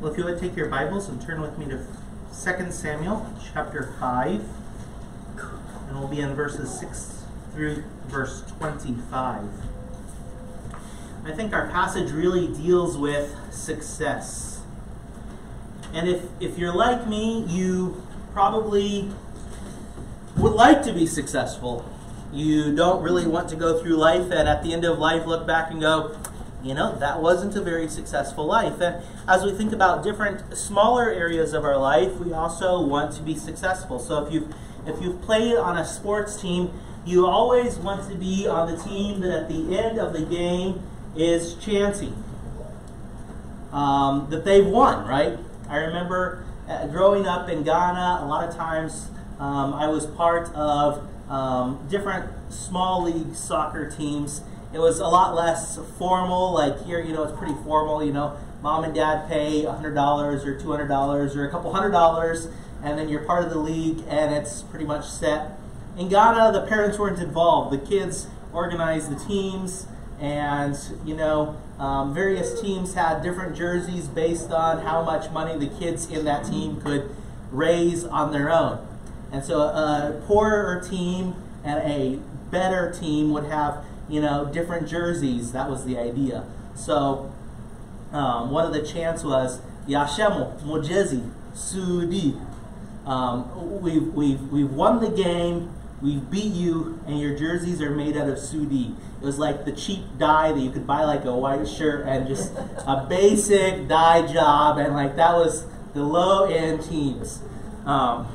Well, if you would take your Bibles and turn with me to 2 Samuel chapter 5, and we'll be in verses 6 through verse 25. I think our passage really deals with success. And if, if you're like me, you probably would like to be successful. You don't really want to go through life and at the end of life look back and go, you know, that wasn't a very successful life. And as we think about different smaller areas of our life, we also want to be successful. So if you've if you've played on a sports team, you always want to be on the team that at the end of the game is chanting um, that they've won, right? I remember uh, growing up in Ghana, a lot of times um, I was part of um, different small league soccer teams it was a lot less formal. Like here, you know, it's pretty formal. You know, mom and dad pay $100 or $200 or a couple hundred dollars, and then you're part of the league, and it's pretty much set. In Ghana, the parents weren't involved. The kids organized the teams, and you know, um, various teams had different jerseys based on how much money the kids in that team could raise on their own. And so, a poorer team and a better team would have you know, different jerseys. That was the idea. So um, one of the chants was Yashemo Mojezi Sudi. Um, we've, we've, we've won the game, we've beat you, and your jerseys are made out of sudi. It was like the cheap dye that you could buy like a white shirt and just a basic dye job, and like that was the low end teams. Um,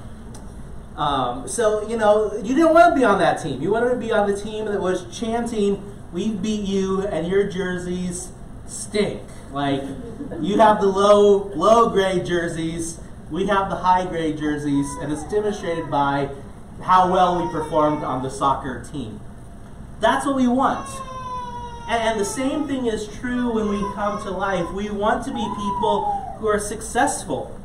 um, so, you know, you didn't want to be on that team. You wanted to be on the team that was chanting, We beat you, and your jerseys stink. Like, you have the low, low grade jerseys, we have the high grade jerseys, and it's demonstrated by how well we performed on the soccer team. That's what we want. And the same thing is true when we come to life. We want to be people who are successful.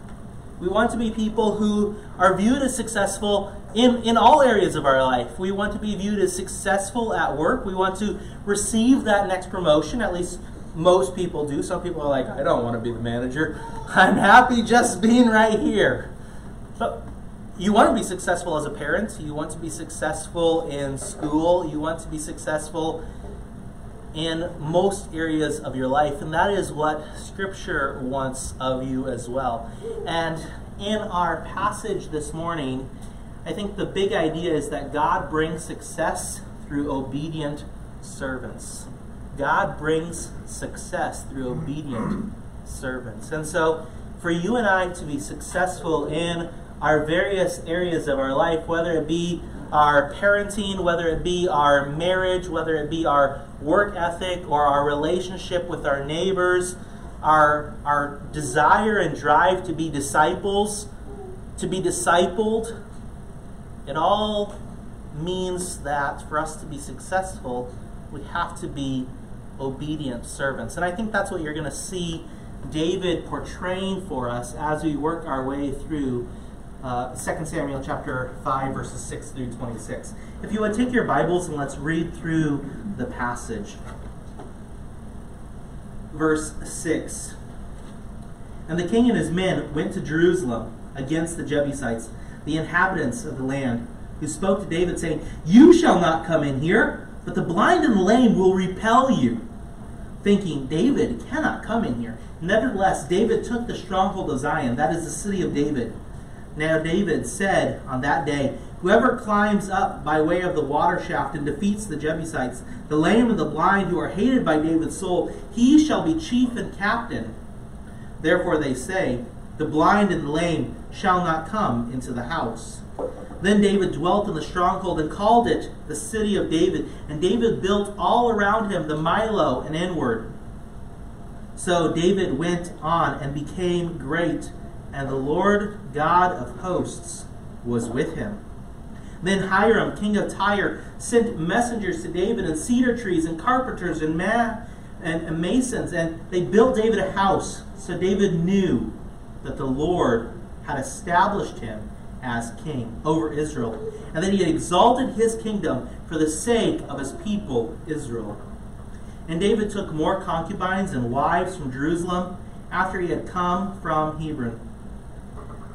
We want to be people who are viewed as successful in, in all areas of our life. We want to be viewed as successful at work. We want to receive that next promotion, at least most people do. Some people are like, I don't want to be the manager. I'm happy just being right here. But you want to be successful as a parent. You want to be successful in school. You want to be successful in most areas of your life, and that is what Scripture wants of you as well. And in our passage this morning, I think the big idea is that God brings success through obedient servants. God brings success through obedient servants. And so, for you and I to be successful in our various areas of our life, whether it be our parenting, whether it be our marriage, whether it be our work ethic or our relationship with our neighbors, our, our desire and drive to be disciples, to be discipled, it all means that for us to be successful, we have to be obedient servants. And I think that's what you're going to see David portraying for us as we work our way through uh, 2 Samuel chapter 5, verses 6 through 26. If you would take your Bibles and let's read through the passage. Verse 6 And the king and his men went to Jerusalem against the Jebusites, the inhabitants of the land, who spoke to David, saying, You shall not come in here, but the blind and the lame will repel you. Thinking, David cannot come in here. Nevertheless, David took the stronghold of Zion, that is the city of David. Now David said on that day, Whoever climbs up by way of the water shaft and defeats the Jebusites, the lame and the blind who are hated by David's soul, he shall be chief and captain. Therefore they say, The blind and the lame shall not come into the house. Then David dwelt in the stronghold and called it the city of David. And David built all around him the Millo and inward. So David went on and became great, and the Lord God of hosts was with him. Then Hiram, king of Tyre, sent messengers to David and cedar trees and carpenters and, ma- and, and masons, and they built David a house. So David knew that the Lord had established him as king over Israel, and that he had exalted his kingdom for the sake of his people Israel. And David took more concubines and wives from Jerusalem, after he had come from Hebron.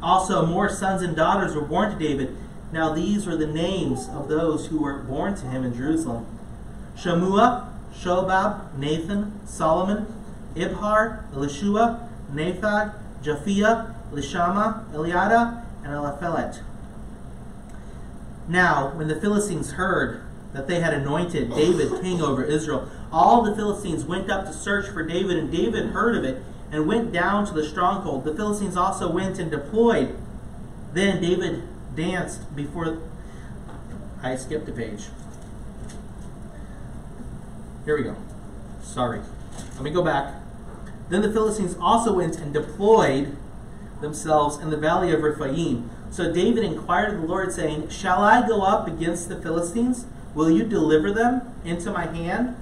Also, more sons and daughters were born to David. Now, these were the names of those who were born to him in Jerusalem Shammua, Shobab, Nathan, Solomon, Ibhar, Elishua, Nepheg, Japhia, Lishama, Eliada, and Eliphelet. Now, when the Philistines heard that they had anointed David king over Israel, all the Philistines went up to search for David, and David heard of it and went down to the stronghold. The Philistines also went and deployed. Then David danced before. I skipped a page. Here we go. Sorry. Let me go back. Then the Philistines also went and deployed themselves in the valley of Rephaim. So David inquired of the Lord, saying, Shall I go up against the Philistines? Will you deliver them into my hand?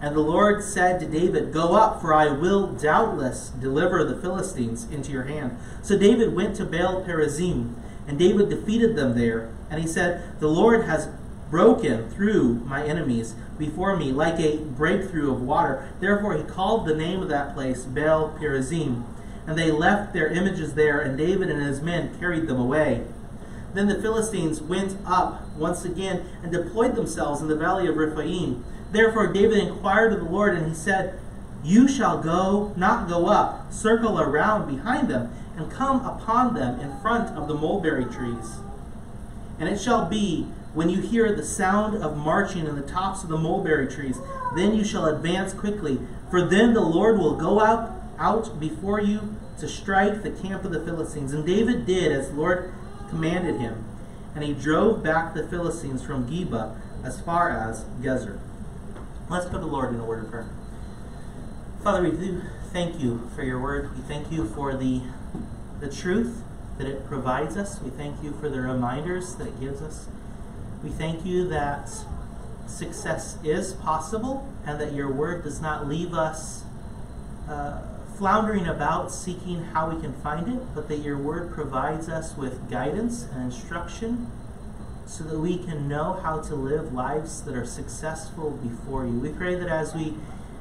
And the Lord said to David, Go up, for I will doubtless deliver the Philistines into your hand. So David went to Baal Perazim, and David defeated them there. And he said, The Lord has broken through my enemies before me like a breakthrough of water. Therefore he called the name of that place Baal Perazim. And they left their images there, and David and his men carried them away. Then the Philistines went up once again and deployed themselves in the valley of Rephaim. Therefore David inquired of the Lord, and he said, You shall go, not go up, circle around behind them, and come upon them in front of the mulberry trees. And it shall be, when you hear the sound of marching in the tops of the mulberry trees, then you shall advance quickly, for then the Lord will go out, out before you to strike the camp of the Philistines. And David did as the Lord commanded him, and he drove back the Philistines from Geba as far as Gezer. Let's put the Lord in a word of prayer. Father, we do thank you for your word. We thank you for the, the truth that it provides us. We thank you for the reminders that it gives us. We thank you that success is possible and that your word does not leave us uh, floundering about seeking how we can find it, but that your word provides us with guidance and instruction so that we can know how to live lives that are successful before you. We pray that as we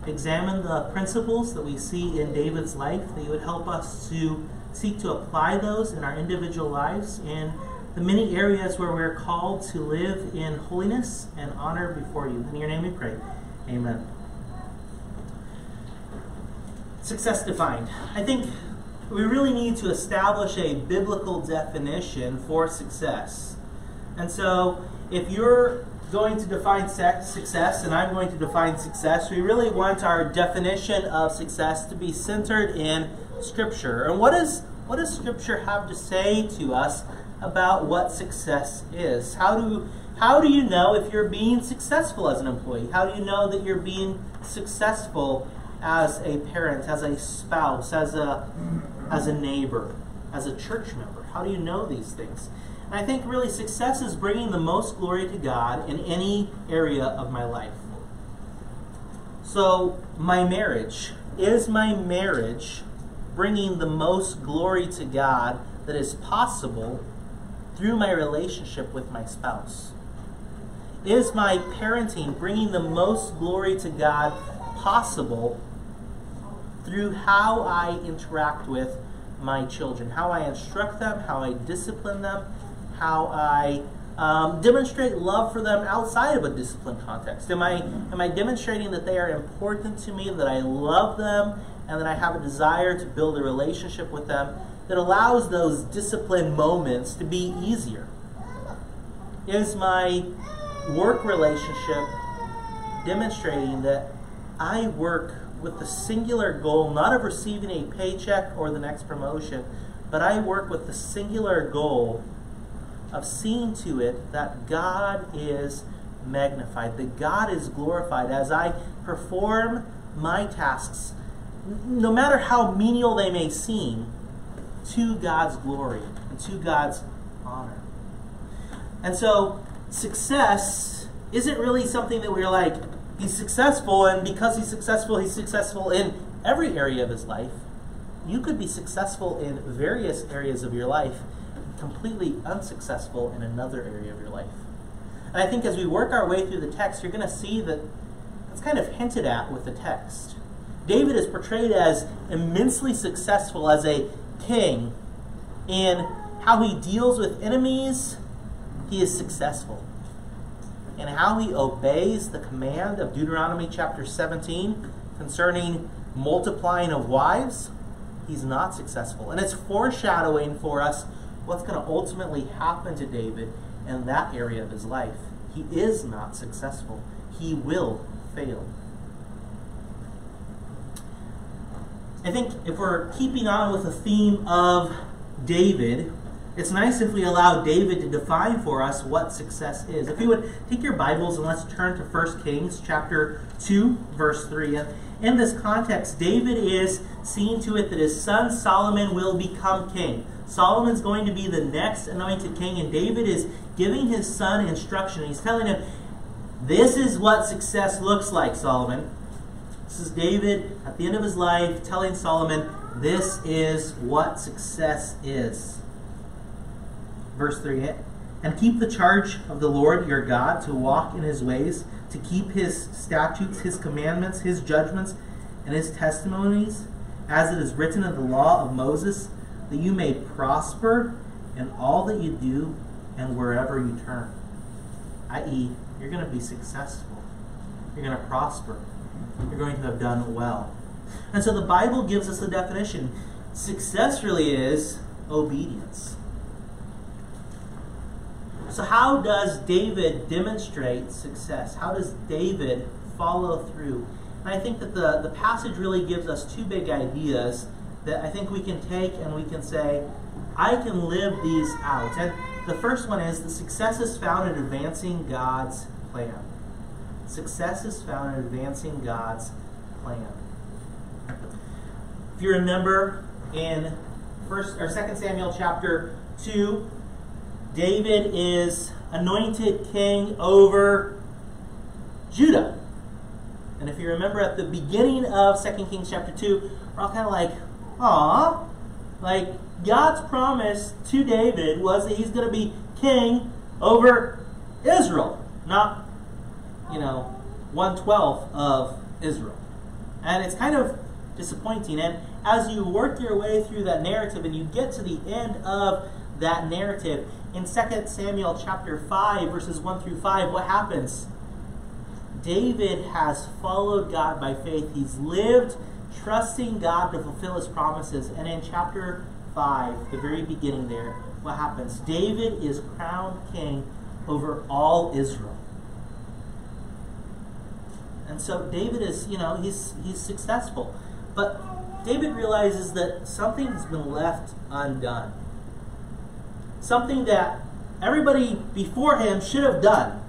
examine the principles that we see in David's life, that you would help us to seek to apply those in our individual lives in the many areas where we're called to live in holiness and honor before you. In your name we pray. Amen. Success defined. I think we really need to establish a biblical definition for success. And so, if you're going to define success and I'm going to define success, we really want our definition of success to be centered in Scripture. And what, is, what does Scripture have to say to us about what success is? How do, how do you know if you're being successful as an employee? How do you know that you're being successful as a parent, as a spouse, as a, as a neighbor, as a church member? How do you know these things? And I think really success is bringing the most glory to God in any area of my life. So, my marriage. Is my marriage bringing the most glory to God that is possible through my relationship with my spouse? Is my parenting bringing the most glory to God possible through how I interact with my children, how I instruct them, how I discipline them, how I um, demonstrate love for them outside of a discipline context? Am I, am I demonstrating that they are important to me, that I love them, and that I have a desire to build a relationship with them that allows those discipline moments to be easier? Is my work relationship demonstrating that I work with the singular goal not of receiving a paycheck or the next promotion, but I work with the singular goal of seeing to it that God is magnified, that God is glorified as I perform my tasks, no matter how menial they may seem, to God's glory and to God's honor. And so, success isn't really something that we're like, he's successful, and because he's successful, he's successful in every area of his life. You could be successful in various areas of your life completely unsuccessful in another area of your life. And I think as we work our way through the text, you're going to see that it's kind of hinted at with the text. David is portrayed as immensely successful as a king in how he deals with enemies, he is successful. And how he obeys the command of Deuteronomy chapter 17 concerning multiplying of wives, he's not successful. And it's foreshadowing for us what's going to ultimately happen to David in that area of his life. He is not successful, he will fail. I think if we're keeping on with the theme of David, it's nice if we allow David to define for us what success is. If you would take your Bibles and let's turn to 1 Kings chapter 2, verse 3. And in this context, David is seeing to it that his son Solomon will become king. Solomon's going to be the next anointed king, and David is giving his son instruction. He's telling him, This is what success looks like, Solomon. This is David at the end of his life telling Solomon, This is what success is. Verse 3 And keep the charge of the Lord your God to walk in his ways, to keep his statutes, his commandments, his judgments, and his testimonies, as it is written in the law of Moses that you may prosper in all that you do and wherever you turn. I.e., you're going to be successful. You're going to prosper. You're going to have done well. And so the Bible gives us the definition. Success really is obedience. So, how does David demonstrate success? How does David follow through? And I think that the, the passage really gives us two big ideas that I think we can take and we can say, I can live these out. And the first one is the success is found in advancing God's plan. Success is found in advancing God's plan. If you remember in first or second Samuel chapter 2, David is anointed king over Judah. And if you remember at the beginning of 2 Kings chapter 2, we're all kind of like, Aw, like God's promise to David was that he's going to be king over Israel, not, you know, one twelfth of Israel. And it's kind of disappointing. And as you work your way through that narrative and you get to the end of that narrative, in 2 Samuel chapter 5, verses 1 through 5, what happens? David has followed God by faith. He's lived trusting God to fulfill his promises. And in chapter 5, the very beginning there, what happens? David is crowned king over all Israel. And so David is, you know, he's he's successful. But David realizes that something has been left undone. Something that everybody before him should have done.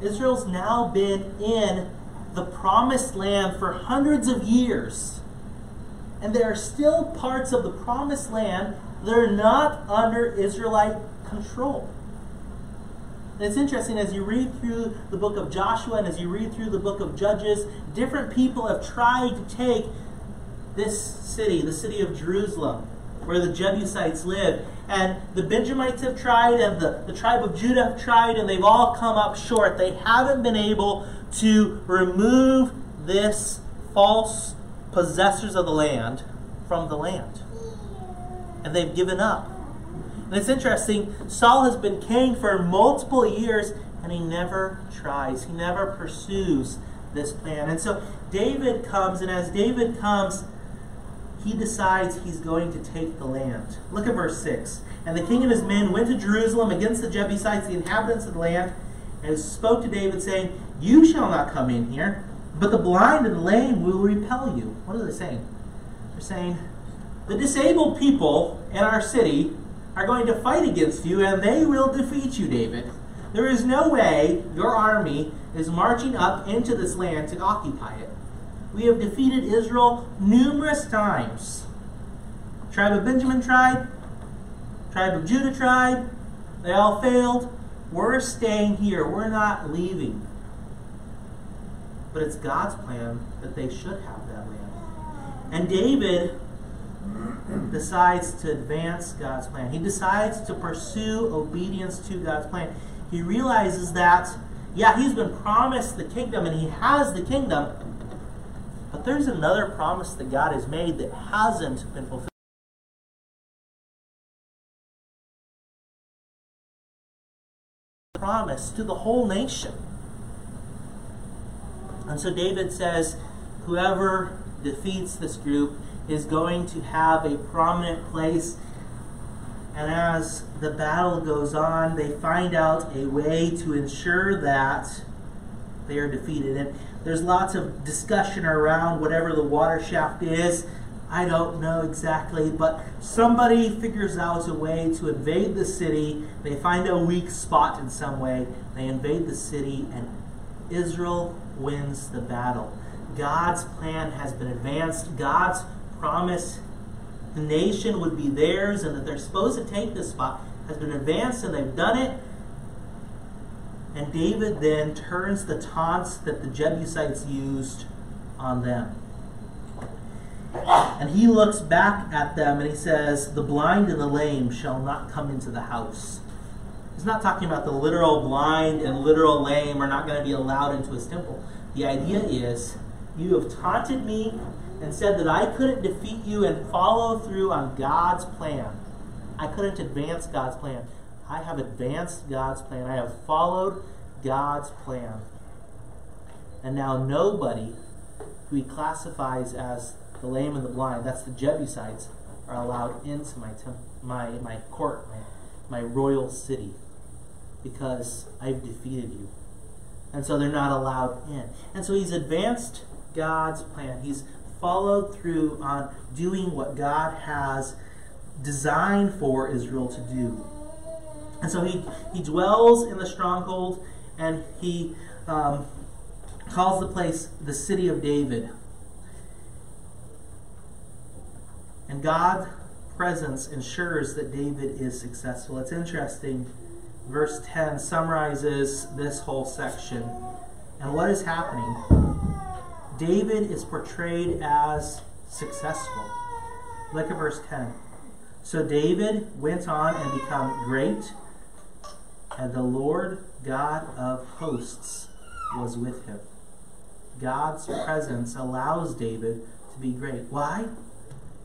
Israel's now been in the promised land for hundreds of years and there are still parts of the promised land that are not under Israelite control. And it's interesting as you read through the book of Joshua and as you read through the book of Judges, different people have tried to take this city, the city of Jerusalem, where the Jebusites live. And the Benjamites have tried, and the, the tribe of Judah have tried, and they've all come up short. They haven't been able to remove this false possessors of the land from the land. And they've given up. And it's interesting, Saul has been king for multiple years and he never tries, he never pursues this plan. And so David comes, and as David comes, he decides he's going to take the land. Look at verse 6. And the king and his men went to Jerusalem against the Jebusites, the inhabitants of the land, and spoke to David, saying, You shall not come in here, but the blind and the lame will repel you. What are they saying? They're saying, the disabled people in our city are going to fight against you and they will defeat you, David. There is no way your army is marching up into this land to occupy it. We have defeated Israel numerous times. Tribe of Benjamin tried, tribe of Judah tried, they all failed. We're staying here, we're not leaving. But it's God's plan that they should have that land. And David decides to advance God's plan. He decides to pursue obedience to God's plan. He realizes that, yeah, he's been promised the kingdom and he has the kingdom, but there's another promise that God has made that hasn't been fulfilled. Promise to the whole nation. And so David says, whoever defeats this group is going to have a prominent place. And as the battle goes on, they find out a way to ensure that they are defeated. And there's lots of discussion around whatever the water shaft is. I don't know exactly, but somebody figures out a way to invade the city. They find a weak spot in some way. They invade the city, and Israel wins the battle. God's plan has been advanced. God's promise the nation would be theirs and that they're supposed to take this spot has been advanced and they've done it. And David then turns the taunts that the Jebusites used on them. And he looks back at them and he says, The blind and the lame shall not come into the house. He's not talking about the literal blind and literal lame are not going to be allowed into his temple. The idea is, You have taunted me and said that I couldn't defeat you and follow through on God's plan. I couldn't advance God's plan. I have advanced God's plan. I have followed God's plan. And now nobody who he classifies as the lame and the blind, that's the Jebusites, are allowed into my my my court, my, my royal city, because I've defeated you. And so they're not allowed in. And so he's advanced God's plan. He's followed through on doing what God has designed for Israel to do. And so he, he dwells in the stronghold and he um, calls the place the city of David. And God's presence ensures that David is successful. It's interesting. Verse 10 summarizes this whole section. And what is happening? David is portrayed as successful. Look at verse 10. So David went on and became great, and the Lord God of hosts was with him. God's presence allows David to be great. Why?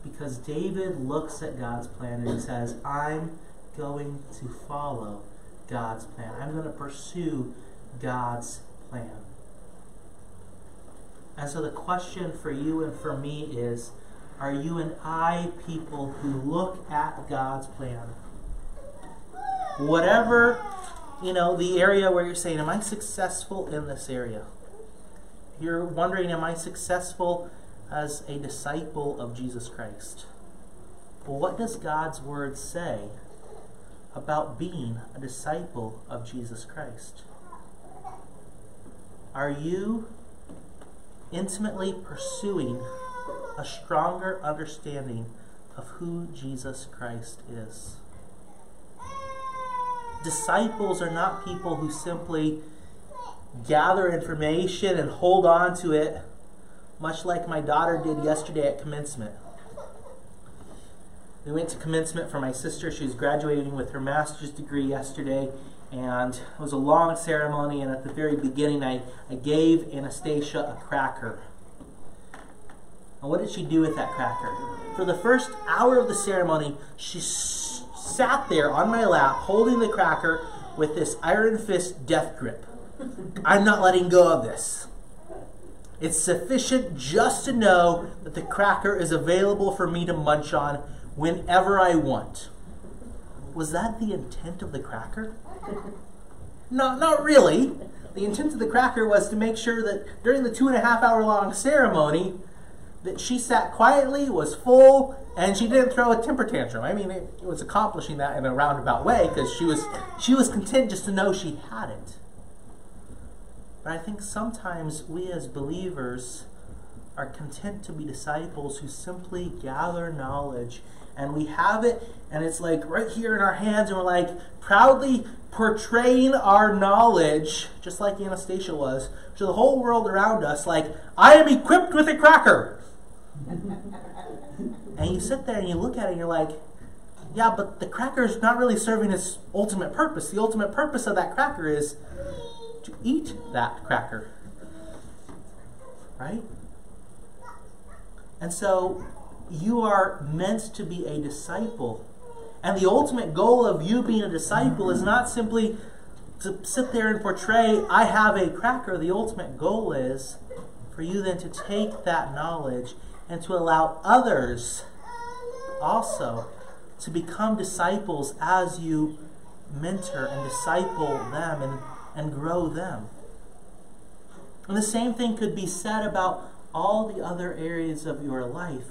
Because David looks at God's plan and he says, I'm going to follow God's plan. I'm going to pursue God's plan. And so the question for you and for me is are you and I people who look at God's plan? Whatever, you know, the area where you're saying, Am I successful in this area? You're wondering, Am I successful as a disciple of Jesus Christ? Well, what does God's word say about being a disciple of Jesus Christ? Are you intimately pursuing a stronger understanding of who Jesus Christ is. Disciples are not people who simply gather information and hold on to it, much like my daughter did yesterday at commencement. We went to commencement for my sister. She was graduating with her master's degree yesterday, and it was a long ceremony. And at the very beginning, I, I gave Anastasia a cracker. And what did she do with that cracker? For the first hour of the ceremony, she sat there on my lap holding the cracker with this iron fist death grip. I'm not letting go of this. It's sufficient just to know that the cracker is available for me to munch on whenever I want. Was that the intent of the cracker? No, not really. The intent of the cracker was to make sure that during the two and a half hour long ceremony, that she sat quietly, was full, and she didn't throw a temper tantrum. I mean, it, it was accomplishing that in a roundabout way because she was she was content just to know she had it. But I think sometimes we as believers are content to be disciples who simply gather knowledge and we have it and it's like right here in our hands and we're like proudly portraying our knowledge just like anastasia was to the whole world around us like i am equipped with a cracker. And you sit there and you look at it and you're like yeah but the cracker is not really serving its ultimate purpose. The ultimate purpose of that cracker is to eat that cracker. Right? And so you are meant to be a disciple. And the ultimate goal of you being a disciple is not simply to sit there and portray, I have a cracker. The ultimate goal is for you then to take that knowledge and to allow others also to become disciples as you mentor and disciple them and, and grow them. And the same thing could be said about all the other areas of your life.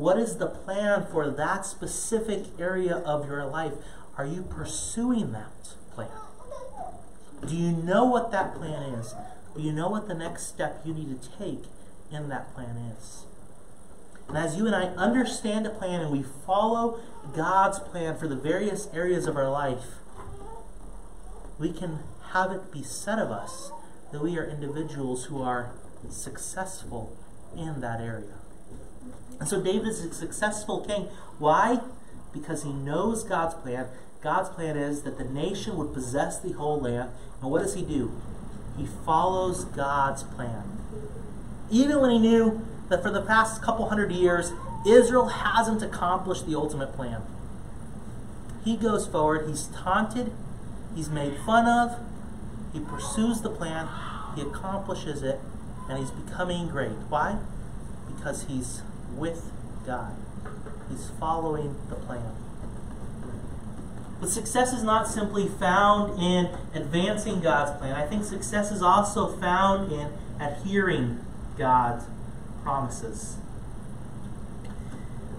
What is the plan for that specific area of your life? Are you pursuing that plan? Do you know what that plan is? Do you know what the next step you need to take in that plan is? And as you and I understand a plan and we follow God's plan for the various areas of our life, we can have it be said of us that we are individuals who are successful in that area. And so David is a successful king. Why? Because he knows God's plan. God's plan is that the nation would possess the whole land. And what does he do? He follows God's plan. Even when he knew that for the past couple hundred years, Israel hasn't accomplished the ultimate plan. He goes forward, he's taunted, he's made fun of, he pursues the plan, he accomplishes it, and he's becoming great. Why? Because he's with God. He's following the plan. But success is not simply found in advancing God's plan. I think success is also found in adhering God's promises.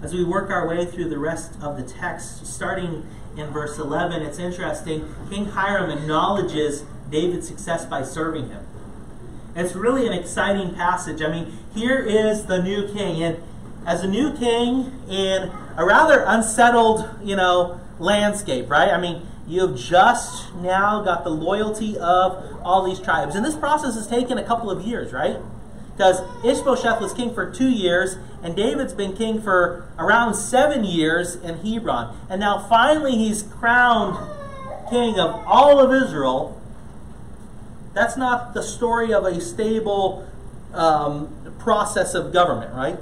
As we work our way through the rest of the text, starting in verse 11, it's interesting. King Hiram acknowledges David's success by serving him. It's really an exciting passage. I mean, here is the new king, and as a new king in a rather unsettled, you know, landscape, right? I mean, you've just now got the loyalty of all these tribes. And this process has taken a couple of years, right? Because Ishbosheth was king for two years, and David's been king for around seven years in Hebron. And now finally he's crowned king of all of Israel. That's not the story of a stable um, process of government, right?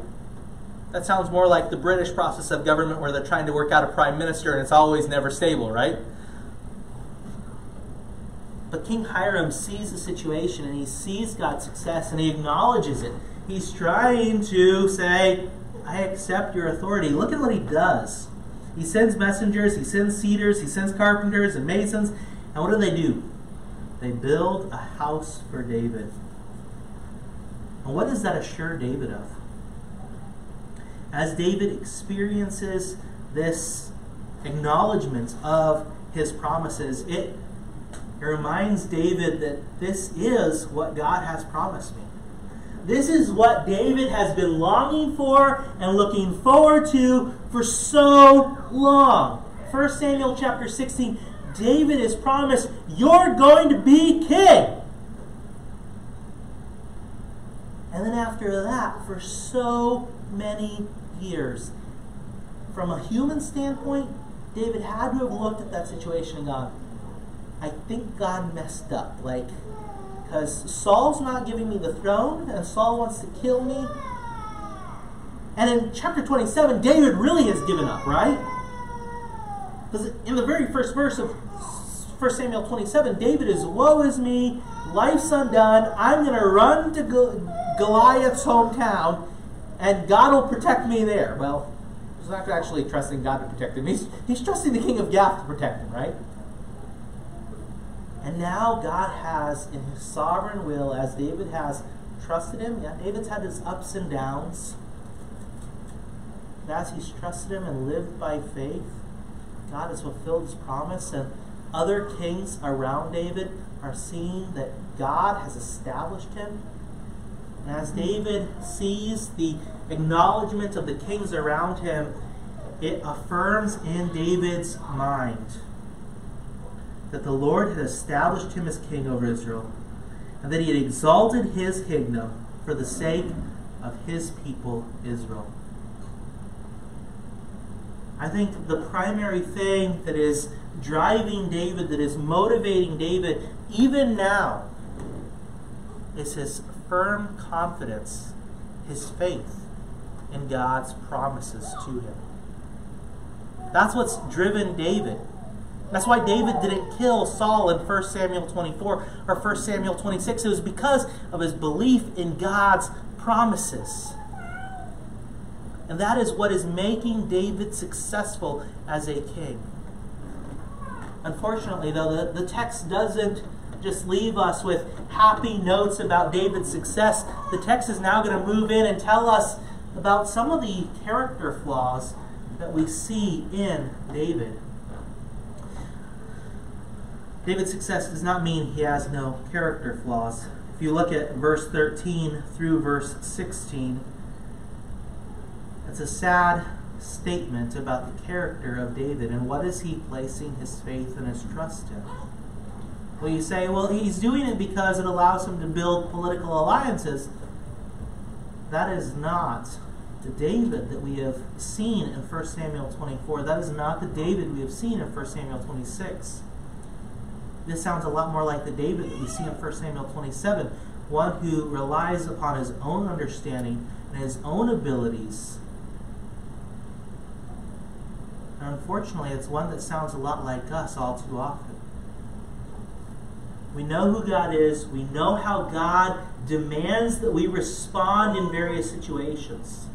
That sounds more like the British process of government where they're trying to work out a prime minister and it's always never stable, right? But King Hiram sees the situation and he sees God's success and he acknowledges it. He's trying to say, I accept your authority. Look at what he does. He sends messengers, he sends cedars, he sends carpenters and masons. And what do they do? They build a house for David. And what does that assure David of? As David experiences this acknowledgement of his promises, it it reminds David that this is what God has promised me. This is what David has been longing for and looking forward to for so long. 1 Samuel chapter 16, David is promised, You're going to be king. And then after that, for so many years, from a human standpoint, David had to have looked at that situation and gone, I think God messed up. Like, because Saul's not giving me the throne, and Saul wants to kill me. And in chapter 27, David really has given up, right? Because in the very first verse of 1 Samuel 27, David is, Woe is me, life's undone, I'm going to run to Goliath's hometown, and God will protect me there. Well, he's not actually trusting God to protect him. He's, he's trusting the king of Gath to protect him, right? And now God has, in his sovereign will, as David has trusted him, yeah, David's had his ups and downs. But as he's trusted him and lived by faith, God has fulfilled his promise, and other kings around David are seeing that God has established him. And as David sees the acknowledgement of the kings around him, it affirms in David's mind that the Lord had established him as king over Israel, and that he had exalted his kingdom for the sake of his people Israel. I think the primary thing that is driving David, that is motivating David, even now, is his firm confidence, his faith in God's promises to him. That's what's driven David. That's why David didn't kill Saul in 1 Samuel 24 or 1 Samuel 26. It was because of his belief in God's promises. And that is what is making David successful as a king. Unfortunately, though, the, the text doesn't just leave us with happy notes about David's success. The text is now going to move in and tell us about some of the character flaws that we see in David. David's success does not mean he has no character flaws. If you look at verse 13 through verse 16, it's a sad statement about the character of David and what is he placing his faith and his trust in. Well, you say, well, he's doing it because it allows him to build political alliances. That is not the David that we have seen in 1 Samuel 24. That is not the David we have seen in 1 Samuel 26. This sounds a lot more like the David that we see in 1 Samuel 27, one who relies upon his own understanding and his own abilities. And unfortunately, it's one that sounds a lot like us all too often. We know who God is. We know how God demands that we respond in various situations.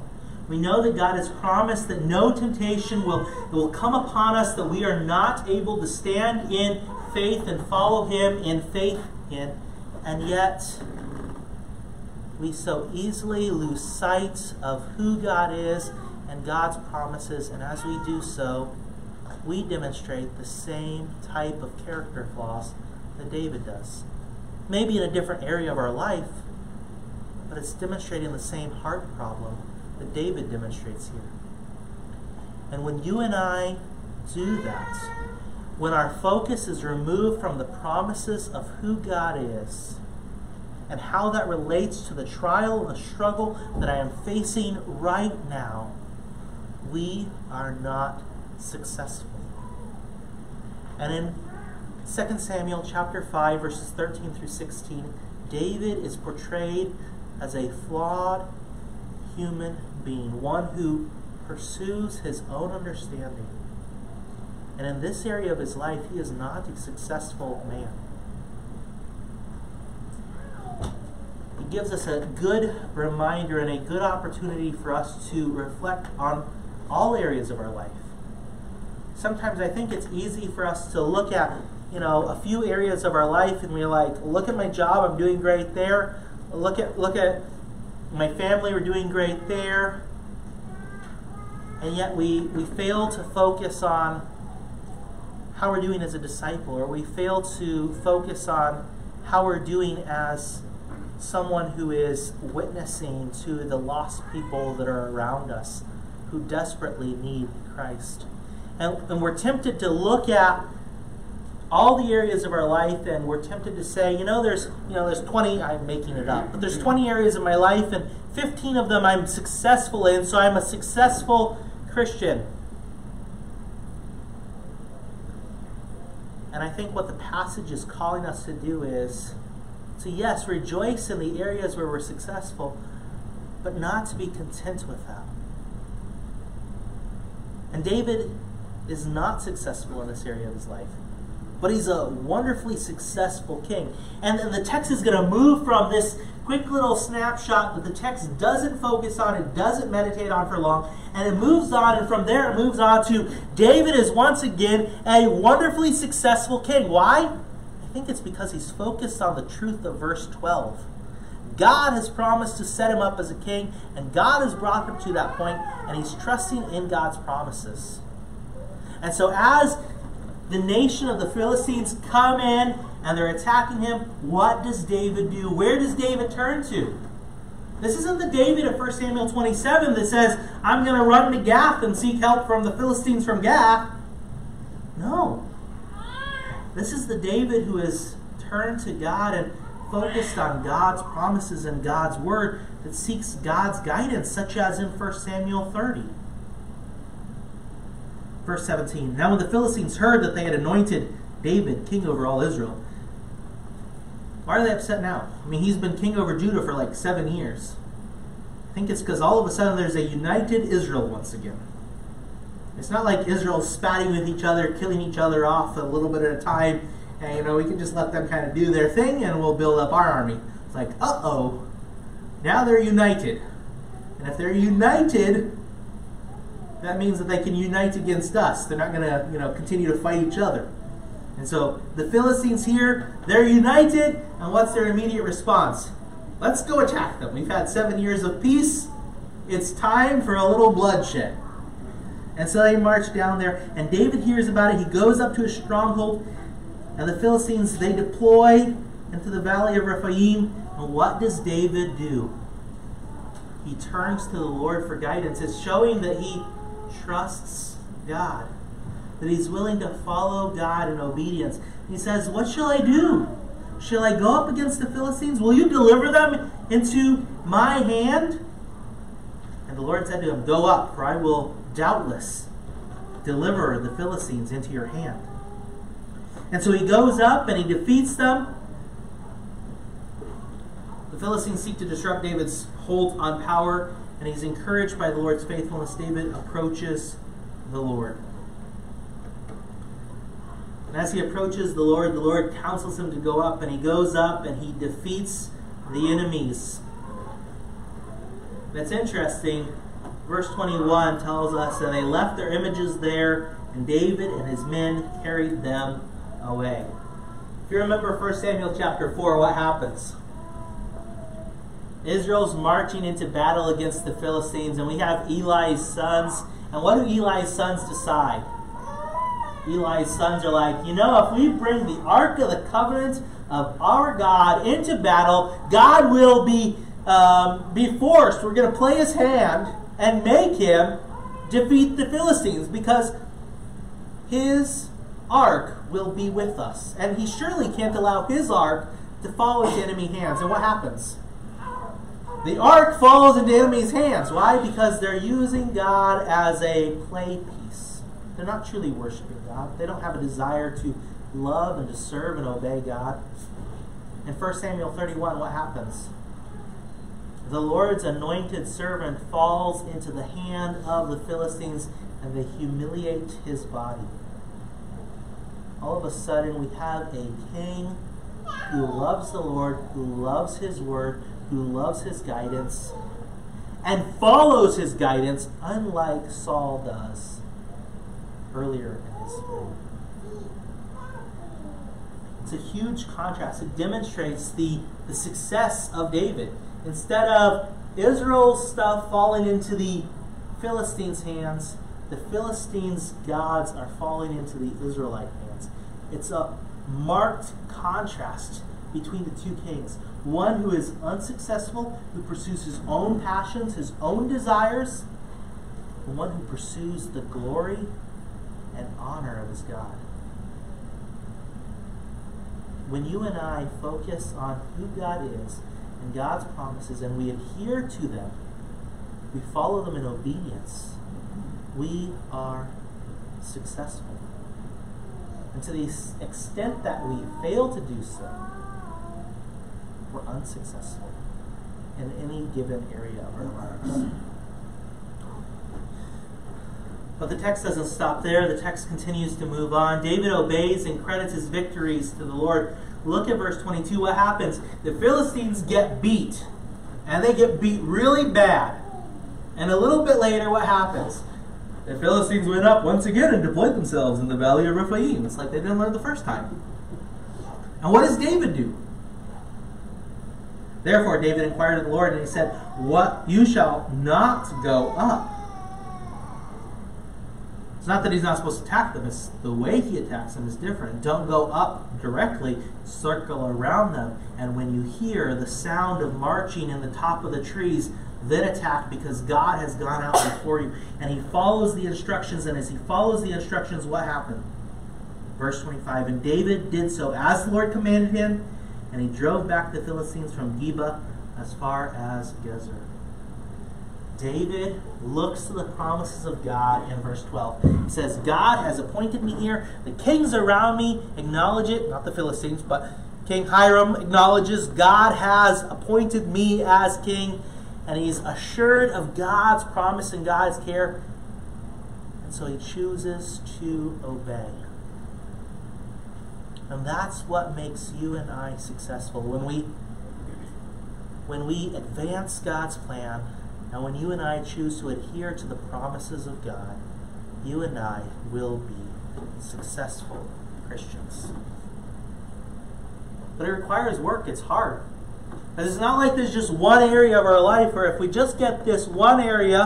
We know that God has promised that no temptation will, will come upon us that we are not able to stand in faith and follow Him in faith in. And yet, we so easily lose sight of who God is and God's promises. And as we do so, we demonstrate the same type of character flaws that David does. Maybe in a different area of our life, but it's demonstrating the same heart problem that David demonstrates here. And when you and I do that, when our focus is removed from the promises of who God is and how that relates to the trial and the struggle that I am facing right now, we are not successful. And in 2 Samuel chapter 5 verses 13 through 16, David is portrayed as a flawed human being, one who pursues his own understanding and in this area of his life, he is not a successful man. He gives us a good reminder and a good opportunity for us to reflect on all areas of our life. Sometimes I think it's easy for us to look at, you know, a few areas of our life and we're like, look at my job, I'm doing great there. Look at look at my family, we're doing great there. And yet we, we fail to focus on how we're doing as a disciple, or we fail to focus on how we're doing as someone who is witnessing to the lost people that are around us who desperately need Christ. And, and we're tempted to look at all the areas of our life and we're tempted to say, you know, there's you know, there's 20, I'm making it up, but there's 20 areas of my life and 15 of them I'm successful in, so I'm a successful Christian. And I think what the passage is calling us to do is to, yes, rejoice in the areas where we're successful, but not to be content with that. And David is not successful in this area of his life, but he's a wonderfully successful king. And then the text is going to move from this quick little snapshot that the text doesn't focus on, it doesn't meditate on for long, and it moves on, and from there it moves on to David is once again a wonderfully successful king. Why? I think it's because he's focused on the truth of verse 12. God has promised to set him up as a king, and God has brought him to that point, and he's trusting in God's promises. And so, as the nation of the Philistines come in and they're attacking him, what does David do? Where does David turn to? This isn't the David of 1 Samuel 27 that says, I'm going to run to Gath and seek help from the Philistines from Gath. No. This is the David who has turned to God and focused on God's promises and God's word that seeks God's guidance, such as in 1 Samuel 30. Verse 17 Now when the Philistines heard that they had anointed David king over all Israel, why are they upset now? I mean, he's been king over Judah for like seven years. I think it's because all of a sudden there's a united Israel once again. It's not like Israel spatting with each other, killing each other off a little bit at a time, and you know, we can just let them kind of do their thing and we'll build up our army. It's like, uh oh, now they're united. And if they're united, that means that they can unite against us. They're not going to, you know, continue to fight each other. And so the Philistines here, they're united, and what's their immediate response? Let's go attack them. We've had seven years of peace. It's time for a little bloodshed. And so they march down there, and David hears about it. He goes up to a stronghold, and the Philistines, they deploy into the valley of Rephaim. And what does David do? He turns to the Lord for guidance. It's showing that he trusts God, that he's willing to follow God in obedience. He says, What shall I do? Shall I go up against the Philistines? Will you deliver them into my hand? And the Lord said to him, Go up, for I will doubtless deliver the Philistines into your hand. And so he goes up and he defeats them. The Philistines seek to disrupt David's hold on power, and he's encouraged by the Lord's faithfulness. David approaches the Lord. And as he approaches the Lord, the Lord counsels him to go up, and he goes up and he defeats the enemies. That's interesting. Verse 21 tells us that they left their images there, and David and his men carried them away. If you remember 1 Samuel chapter 4, what happens? Israel's marching into battle against the Philistines, and we have Eli's sons. And what do Eli's sons decide? Eli's sons are like, you know, if we bring the Ark of the Covenant of our God into battle, God will be um, be forced. We're going to play his hand and make him defeat the Philistines because his ark will be with us. And he surely can't allow his ark to fall into enemy hands. And what happens? The ark falls into enemy's hands. Why? Because they're using God as a play piece. They're not truly worshiping God. They don't have a desire to love and to serve and obey God. In 1 Samuel 31, what happens? The Lord's anointed servant falls into the hand of the Philistines and they humiliate his body. All of a sudden, we have a king who loves the Lord, who loves his word, who loves his guidance, and follows his guidance, unlike Saul does earlier in his reign. It's a huge contrast. It demonstrates the, the success of David. Instead of Israel's stuff falling into the Philistines' hands, the Philistines' gods are falling into the Israelite hands. It's a marked contrast between the two kings. One who is unsuccessful, who pursues his own passions, his own desires, the one who pursues the glory and honor of his God. When you and I focus on who God is and God's promises and we adhere to them, we follow them in obedience, we are successful. And to the extent that we fail to do so, we're unsuccessful in any given area of our lives. But the text doesn't stop there. The text continues to move on. David obeys and credits his victories to the Lord. Look at verse 22. What happens? The Philistines get beat, and they get beat really bad. And a little bit later, what happens? The Philistines went up once again and deployed themselves in the valley of Rephaim. It's like they didn't learn the first time. And what does David do? Therefore, David inquired of the Lord, and he said, What you shall not go up. It's not that he's not supposed to attack them, it's the way he attacks them is different. Don't go up directly, circle around them, and when you hear the sound of marching in the top of the trees, then attack because God has gone out before you. And he follows the instructions, and as he follows the instructions, what happened? Verse 25 And David did so as the Lord commanded him, and he drove back the Philistines from Geba as far as Gezer. David looks to the promises of God in verse 12. He says, God has appointed me here. The kings around me acknowledge it, not the Philistines, but King Hiram acknowledges God has appointed me as king. and he's assured of God's promise and God's care, and so he chooses to obey. And that's what makes you and I successful. When we when we advance God's plan, and when you and I choose to adhere to the promises of God, you and I will be successful Christians. But it requires work, it's hard. And it's not like there's just one area of our life where if we just get this one area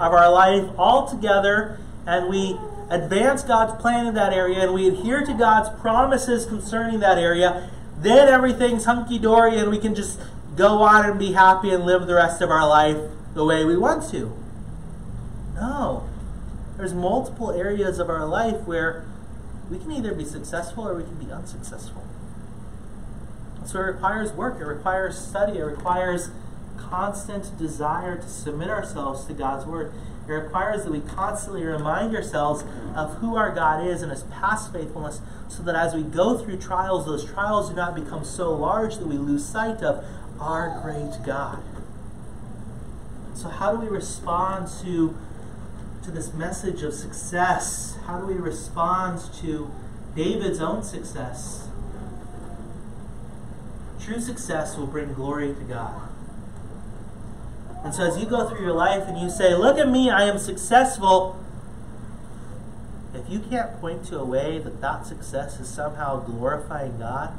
of our life all together and we advance God's plan in that area and we adhere to God's promises concerning that area, then everything's hunky dory and we can just go on and be happy and live the rest of our life the way we want to. No. There's multiple areas of our life where we can either be successful or we can be unsuccessful. So it requires work, it requires study, it requires constant desire to submit ourselves to God's Word. It requires that we constantly remind ourselves of who our God is and His past faithfulness, so that as we go through trials, those trials do not become so large that we lose sight of our great God. So, how do we respond to, to this message of success? How do we respond to David's own success? True success will bring glory to God. And so, as you go through your life and you say, Look at me, I am successful, if you can't point to a way that that success is somehow glorifying God,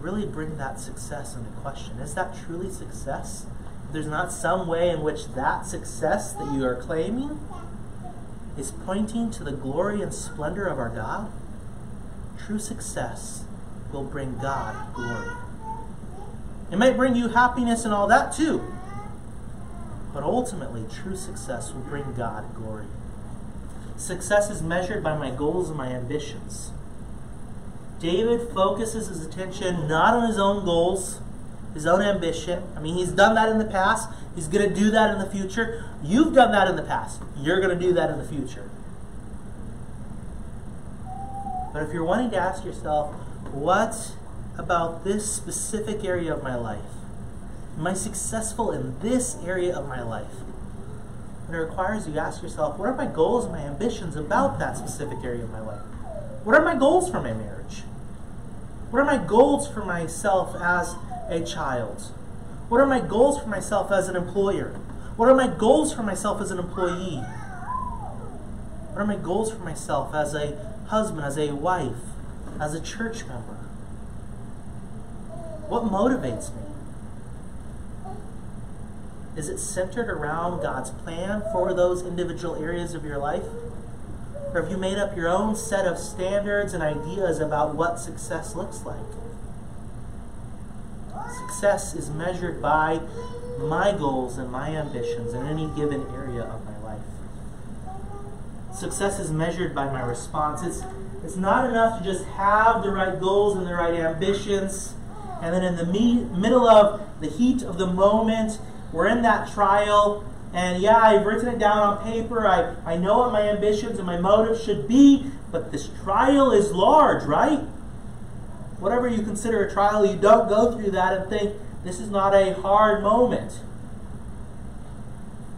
really bring that success into question. Is that truly success? If there's not some way in which that success that you are claiming is pointing to the glory and splendor of our God, true success will bring God glory. It might bring you happiness and all that too. But ultimately, true success will bring God glory. Success is measured by my goals and my ambitions. David focuses his attention not on his own goals, his own ambition. I mean, he's done that in the past. He's going to do that in the future. You've done that in the past. You're going to do that in the future. But if you're wanting to ask yourself, what about this specific area of my life? Am I successful in this area of my life? And it requires you ask yourself, what are my goals and my ambitions about that specific area of my life? What are my goals for my marriage? What are my goals for myself as a child? What are my goals for myself as an employer? What are my goals for myself as an employee? What are my goals for myself as a husband, as a wife, as a church member? What motivates me? Is it centered around God's plan for those individual areas of your life? Or have you made up your own set of standards and ideas about what success looks like? Success is measured by my goals and my ambitions in any given area of my life. Success is measured by my response. It's, it's not enough to just have the right goals and the right ambitions, and then in the me- middle of the heat of the moment, we're in that trial, and yeah, I've written it down on paper. I, I know what my ambitions and my motives should be, but this trial is large, right? Whatever you consider a trial, you don't go through that and think, this is not a hard moment.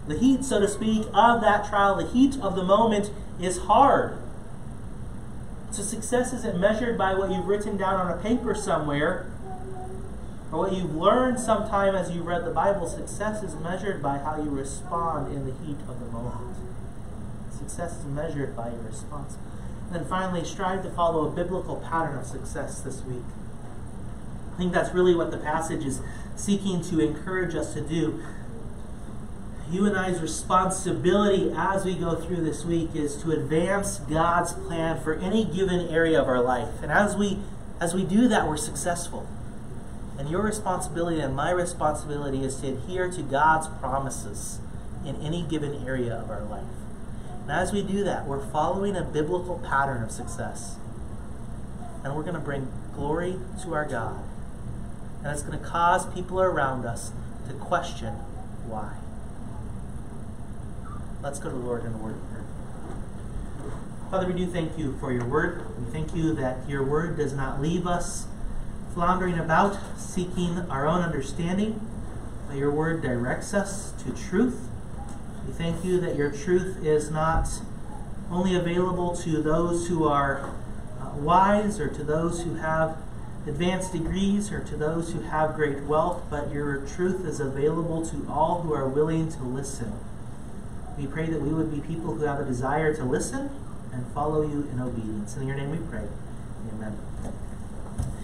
The heat, so to speak, of that trial, the heat of the moment is hard. So success isn't measured by what you've written down on a paper somewhere or what you've learned sometime as you've read the Bible. Success is measured by how you respond in the heat of the moment. Success is measured by your response. And then finally, strive to follow a biblical pattern of success this week. I think that's really what the passage is seeking to encourage us to do. You and I's responsibility as we go through this week is to advance God's plan for any given area of our life. And as we as we do that, we're successful. And your responsibility and my responsibility is to adhere to God's promises in any given area of our life. And as we do that, we're following a biblical pattern of success. And we're going to bring glory to our God. And it's going to cause people around us to question why. Let's go to the Lord in a word of prayer. Father, we do thank you for your word. We thank you that your word does not leave us floundering about, seeking our own understanding. but your word directs us to truth. We thank you that your truth is not only available to those who are uh, wise or to those who have advanced degrees or to those who have great wealth, but your truth is available to all who are willing to listen. We pray that we would be people who have a desire to listen and follow you in obedience. In your name we pray. Amen.